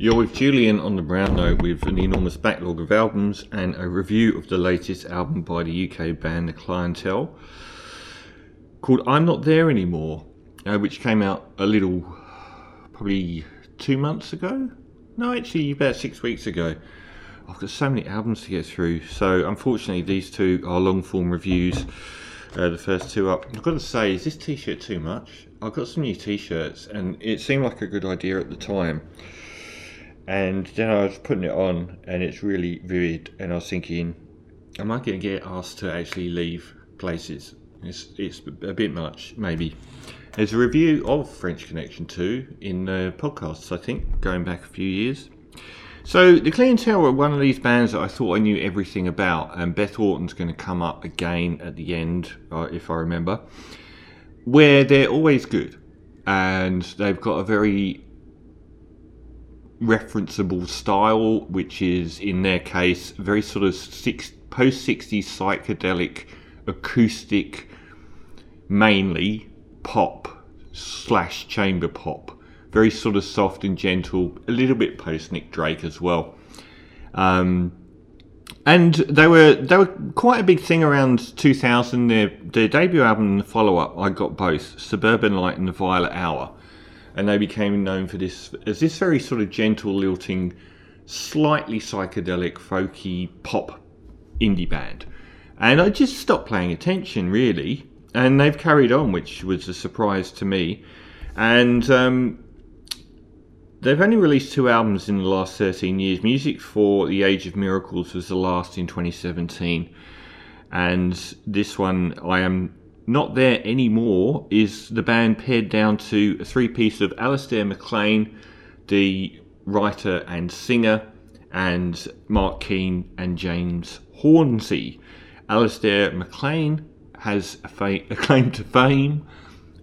You're with Julian on the Brown Note with an enormous backlog of albums and a review of the latest album by the UK band The Clientele called I'm Not There Anymore, uh, which came out a little, probably two months ago. No, actually, about six weeks ago. I've got so many albums to get through, so unfortunately, these two are long form reviews. Uh, the first two up. I've got to say, is this t shirt too much? I've got some new t shirts, and it seemed like a good idea at the time. And then I was putting it on, and it's really vivid. And I was thinking, am I going to get asked to actually leave places? It's, it's a bit much, maybe. There's a review of French Connection 2 in the podcasts, I think, going back a few years. So, The Clientele were one of these bands that I thought I knew everything about, and Beth Orton's going to come up again at the end, uh, if I remember, where they're always good. And they've got a very referenceable style, which is in their case very sort of six, post 60s psychedelic acoustic, mainly pop slash chamber pop. Very sort of soft and gentle, a little bit post Nick Drake as well. Um, and they were they were quite a big thing around 2000. Their their debut album and the follow up, I got both Suburban Light and The Violet Hour and they became known for this as this very sort of gentle, lilting, slightly psychedelic, folky pop indie band. And I just stopped paying attention really, and they've carried on, which was a surprise to me. And um, they've only released two albums in the last 13 years. Music for The Age of Miracles was the last in 2017. And this one I am not There Anymore is the band pared down to a three piece of Alasdair MacLean, the writer and singer, and Mark Keen and James Hornsey. Alasdair MacLean has a, fa- a claim to fame,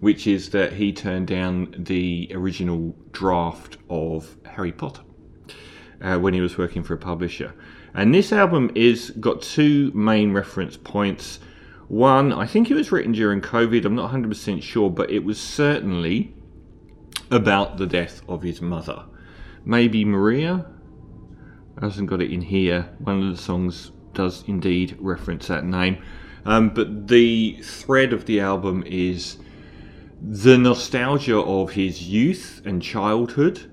which is that he turned down the original draft of Harry Potter uh, when he was working for a publisher. And this album is got two main reference points. One, I think it was written during COVID, I'm not 100% sure, but it was certainly about the death of his mother. Maybe Maria? Hasn't got it in here. One of the songs does indeed reference that name. Um, but the thread of the album is the nostalgia of his youth and childhood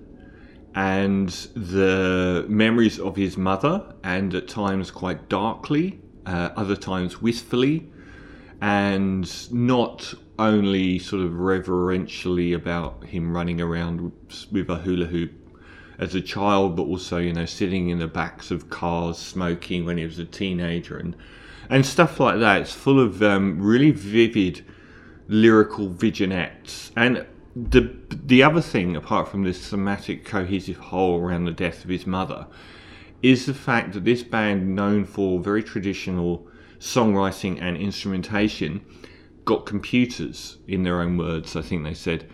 and the memories of his mother, and at times quite darkly, uh, other times wistfully, and not only sort of reverentially about him running around with a hula hoop as a child, but also you know sitting in the backs of cars smoking when he was a teenager and and stuff like that. It's full of um, really vivid lyrical vignettes and. The the other thing, apart from this thematic cohesive whole around the death of his mother, is the fact that this band, known for very traditional songwriting and instrumentation got computers in their own words, I think they said.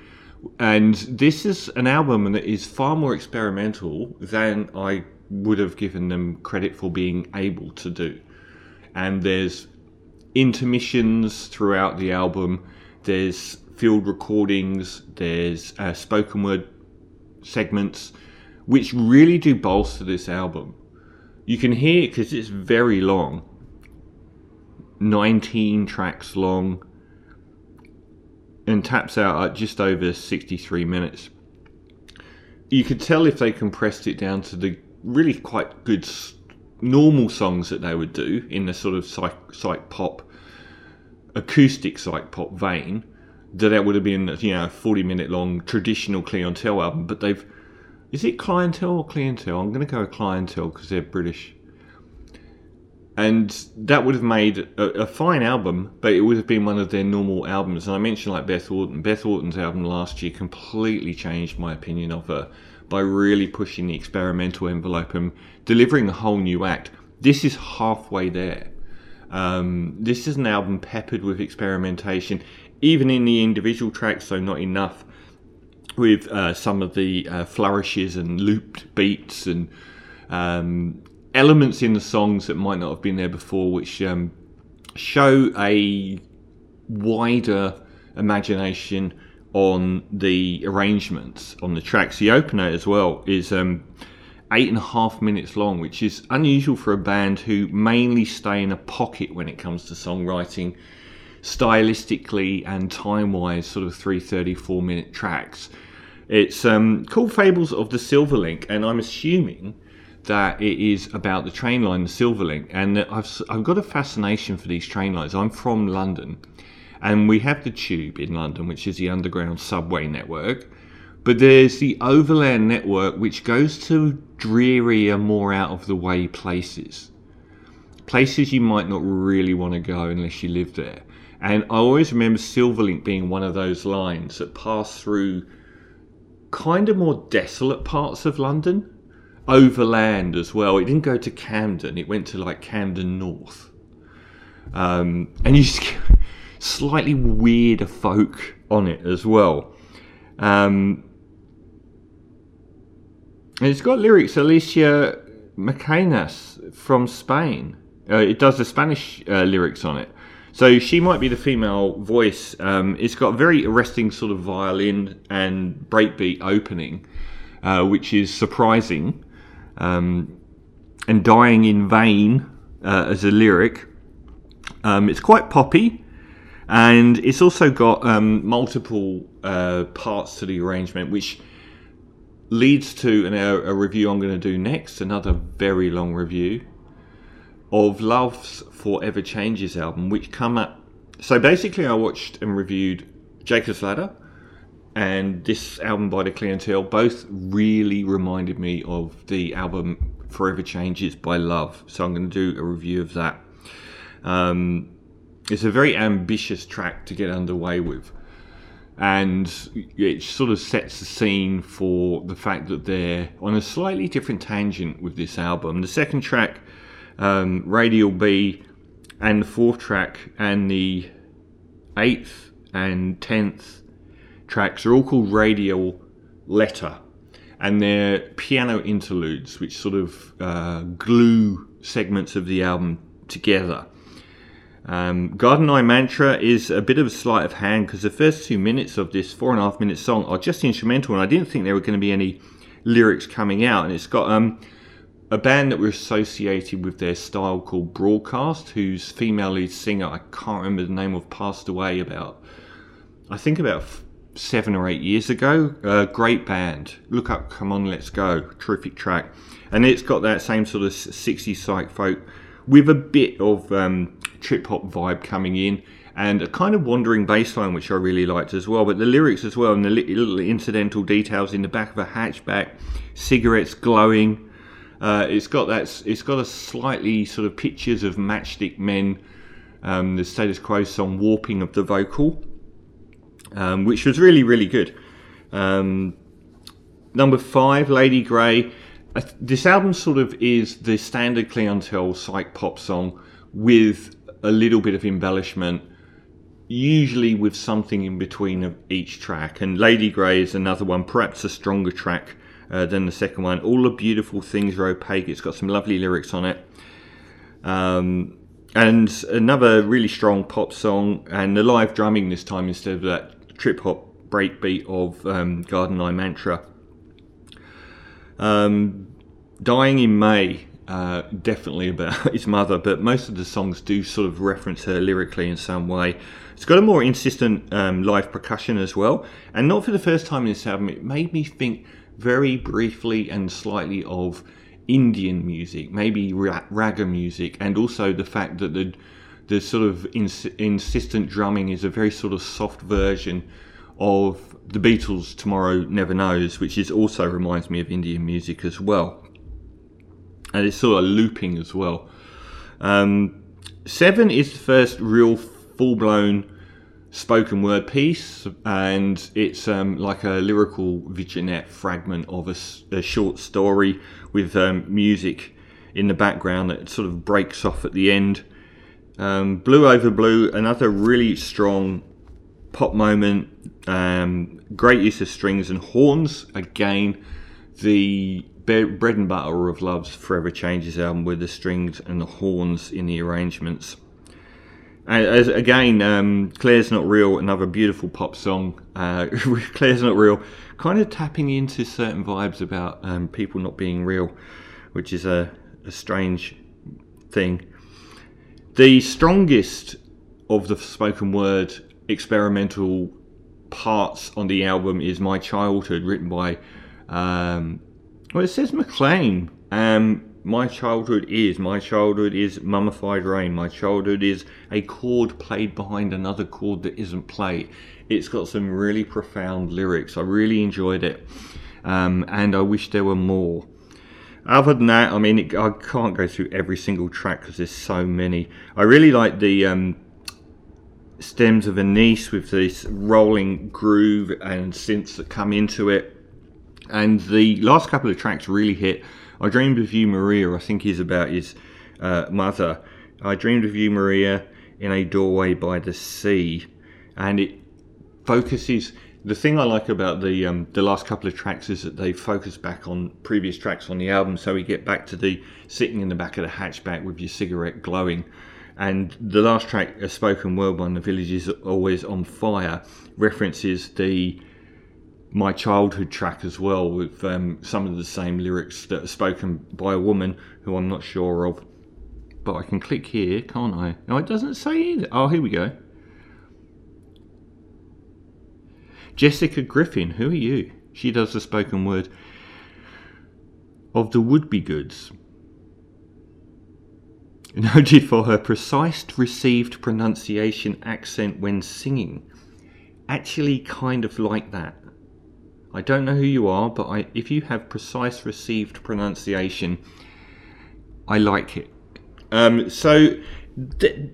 And this is an album that is far more experimental than I would have given them credit for being able to do. And there's intermissions throughout the album, there's field recordings, there's uh, spoken word segments, which really do bolster this album. You can hear because it's very long 19 tracks long and taps out at just over 63 minutes. You could tell if they compressed it down to the really quite good normal songs that they would do in the sort of psych, psych pop, acoustic psych pop vein, that that would have been you know a 40 minute long traditional clientele album. But they've is it clientele or clientele? I'm going to go clientele because they're British and that would have made a, a, fine album, but it would have been one of their normal albums. And I mentioned like Beth Orton. Beth Orton's album last year completely changed my opinion of her by really pushing the experimental envelope and delivering a whole new act. This is halfway there. Um, this is an album peppered with experimentation, even in the individual tracks, so not enough with uh, some of the uh, flourishes and looped beats and um, elements in the songs that might not have been there before, which um, show a wider imagination on the arrangements on the tracks. The opener as well is um, eight and a half minutes long, which is unusual for a band who mainly stay in a pocket when it comes to songwriting, stylistically and time wise, sort of three thirty-four minute tracks. It's um, called Fables of the Silverlink, and I'm assuming that it is about the train line, the Silverlink, and I've, I've got a fascination for these train lines. I'm from London, and we have the Tube in London, which is the underground subway network. But there's the overland network, which goes to drearier, more out of the way places. Places you might not really want to go unless you live there. And I always remember Silverlink being one of those lines that pass through kind of more desolate parts of London, overland as well. It didn't go to Camden; it went to like Camden North, um, and you just get slightly weirder folk on it as well. Um, and it's got lyrics Alicia Macanas from Spain. Uh, it does the Spanish uh, lyrics on it. So she might be the female voice. Um, it's got very arresting sort of violin and breakbeat opening, uh, which is surprising. Um, and dying in vain uh, as a lyric. Um, it's quite poppy, and it's also got um, multiple uh, parts to the arrangement, which leads to an, a review I'm going to do next. Another very long review of Love's Forever Changes album, which come up. So basically, I watched and reviewed Jacob's Ladder and this album by the Clientele. Both really reminded me of the album Forever Changes by Love. So I'm going to do a review of that. Um, it's a very ambitious track to get underway with. And it sort of sets the scene for the fact that they're on a slightly different tangent with this album. The second track um, Radial B, and the fourth track and the eighth and tenth tracks are all called Radial Letter, and they're piano interludes which sort of uh, glue segments of the album together. Um, Garden Eye Mantra is a bit of a sleight of hand because the first two minutes of this four and a half minute song are just instrumental, and I didn't think there were going to be any lyrics coming out. And it's got um, a band that we're associated with their style called Broadcast, whose female lead singer, I can't remember the name of, passed away about, I think about seven or eight years ago. A great band. Look up Come On Let's Go. Terrific track. And it's got that same sort of 60s psych folk with a bit of um, trip hop vibe coming in and a kind of wandering bass line, which I really liked as well. But the lyrics as well and the little incidental details in the back of a hatchback, cigarettes glowing uh, it's got that. It's got a slightly sort of pictures of Matchstick Men, um, the Status Quo song "Warping" of the vocal, um, which was really really good. Um, number five, Lady Grey. This album sort of is the standard clientele psych pop song with a little bit of embellishment, usually with something in between of each track. And Lady Grey is another one, perhaps a stronger track uh, than the second one. All the beautiful things are opaque. It's got some lovely lyrics on it. Um, and another really strong pop song, and the live drumming this time instead of that trip hop breakbeat of um, Garden Eye Mantra. Um, Dying in May, uh, definitely about his mother, but most of the songs do sort of reference her lyrically in some way. It's got a more insistent um, live percussion as well, and not for the first time in this album, it made me think very briefly and slightly of Indian music, maybe raga music, and also the fact that the the sort of ins- insistent drumming is a very sort of soft version of the Beatles' "Tomorrow Never Knows," which is also reminds me of Indian music as well, and it's sort of looping as well. Um, Seven is the first real full blown spoken word piece, and it's um, like a lyrical vignette fragment of a, a short story with um, music in the background that sort of breaks off at the end. Um, Blue Over Blue, another really strong pop moment, um, great use of strings and horns. Again, the bread and butter of Love's Forever Changes album with the strings and the horns in the arrangements. as again, um, Claire's Not Real, another beautiful pop song. Uh, Claire's Not Real, kind of tapping into certain vibes about um, people not being real, which is a, a strange thing. The strongest of the spoken word experimental parts on the album is My Childhood, written by, um, well, it says MacLean. Um, my childhood is. My childhood is Mummified Rain. My childhood is a chord played behind another chord that isn't played. It's got some really profound lyrics. I really enjoyed it. Um, and I wish there were more. Other than that, I mean, it, I can't go through every single track because there's so many. I really like the um, stems of Anise with this rolling groove and synths that come into it. And the last couple of tracks really hit. I Dreamed of You, Maria, I think is about his uh, mother. I Dreamed of You, Maria, in a doorway by the sea. And it focuses. The thing I like about the um, the last couple of tracks is that they focus back on previous tracks on the album, so we get back to the sitting in the back of the hatchback with your cigarette glowing. And the last track, A Spoken Word One, The Village is Always on Fire, references the my childhood track as well with um, some of the same lyrics that are spoken by a woman who I'm not sure of. But I can click here, can't I? No, it doesn't say either. Oh, here we go. Jessica Griffin, who are you? She does the spoken word of the would be goods. Noted for her precise received pronunciation accent when singing. Actually, kind of like that. I don't know who you are, but I, if you have precise received pronunciation, I like it. Um, so th-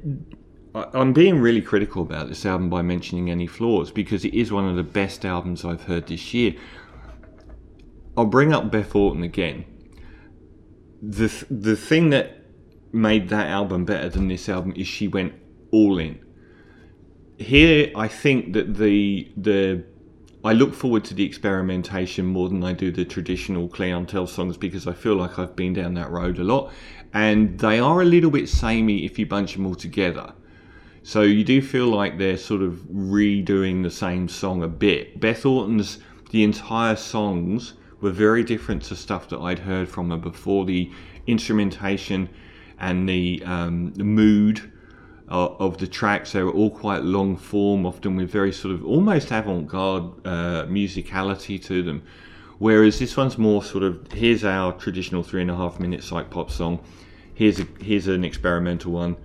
I'm being really critical about this album by mentioning any flaws because it is one of the best albums I've heard this year. I'll bring up Beth Orton again. The th- the thing that made that album better than this album is she went all in. Here, I think that the the I look forward to the experimentation more than I do the traditional clientele songs because I feel like I've been down that road a lot, and they are a little bit samey if you bunch them all together. So you do feel like they're sort of redoing the same song a bit. Beth Orton's the entire songs were very different to stuff that I'd heard from her before. The instrumentation and the, um, the mood of the tracks. They were all quite long form, often with very sort of almost avant garde uh, musicality to them. Whereas this one's more sort of here's our traditional three and a half minute psych pop song, here's a, here's an experimental one,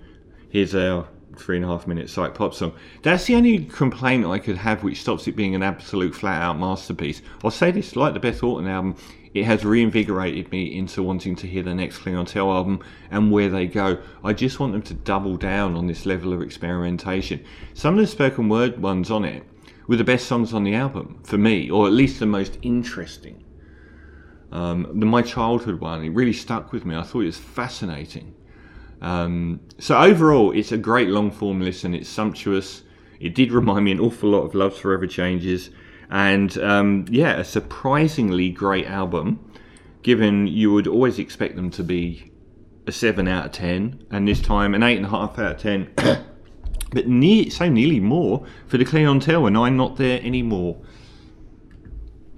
here's our three and a half minute psych pop song. That's the only complaint I could have which stops it being an absolute flat out masterpiece. I'll say this like the Beth Orton album, it has reinvigorated me into wanting to hear the next Clientele album and where they go. I just want them to double down on this level of experimentation. Some of the spoken word ones on it were the best songs on the album for me, or at least the most interesting. Um, the My Childhood one, it really stuck with me. I thought it was fascinating. Um, so overall, it's a great long form listen. It's sumptuous. It did remind me an awful lot of Love's Forever Changes. And um, yeah, a surprisingly great album, given you would always expect them to be a 7 out of 10, and this time an 8.5 out of 10. but near, so nearly more for the clientele, and I'm not there anymore.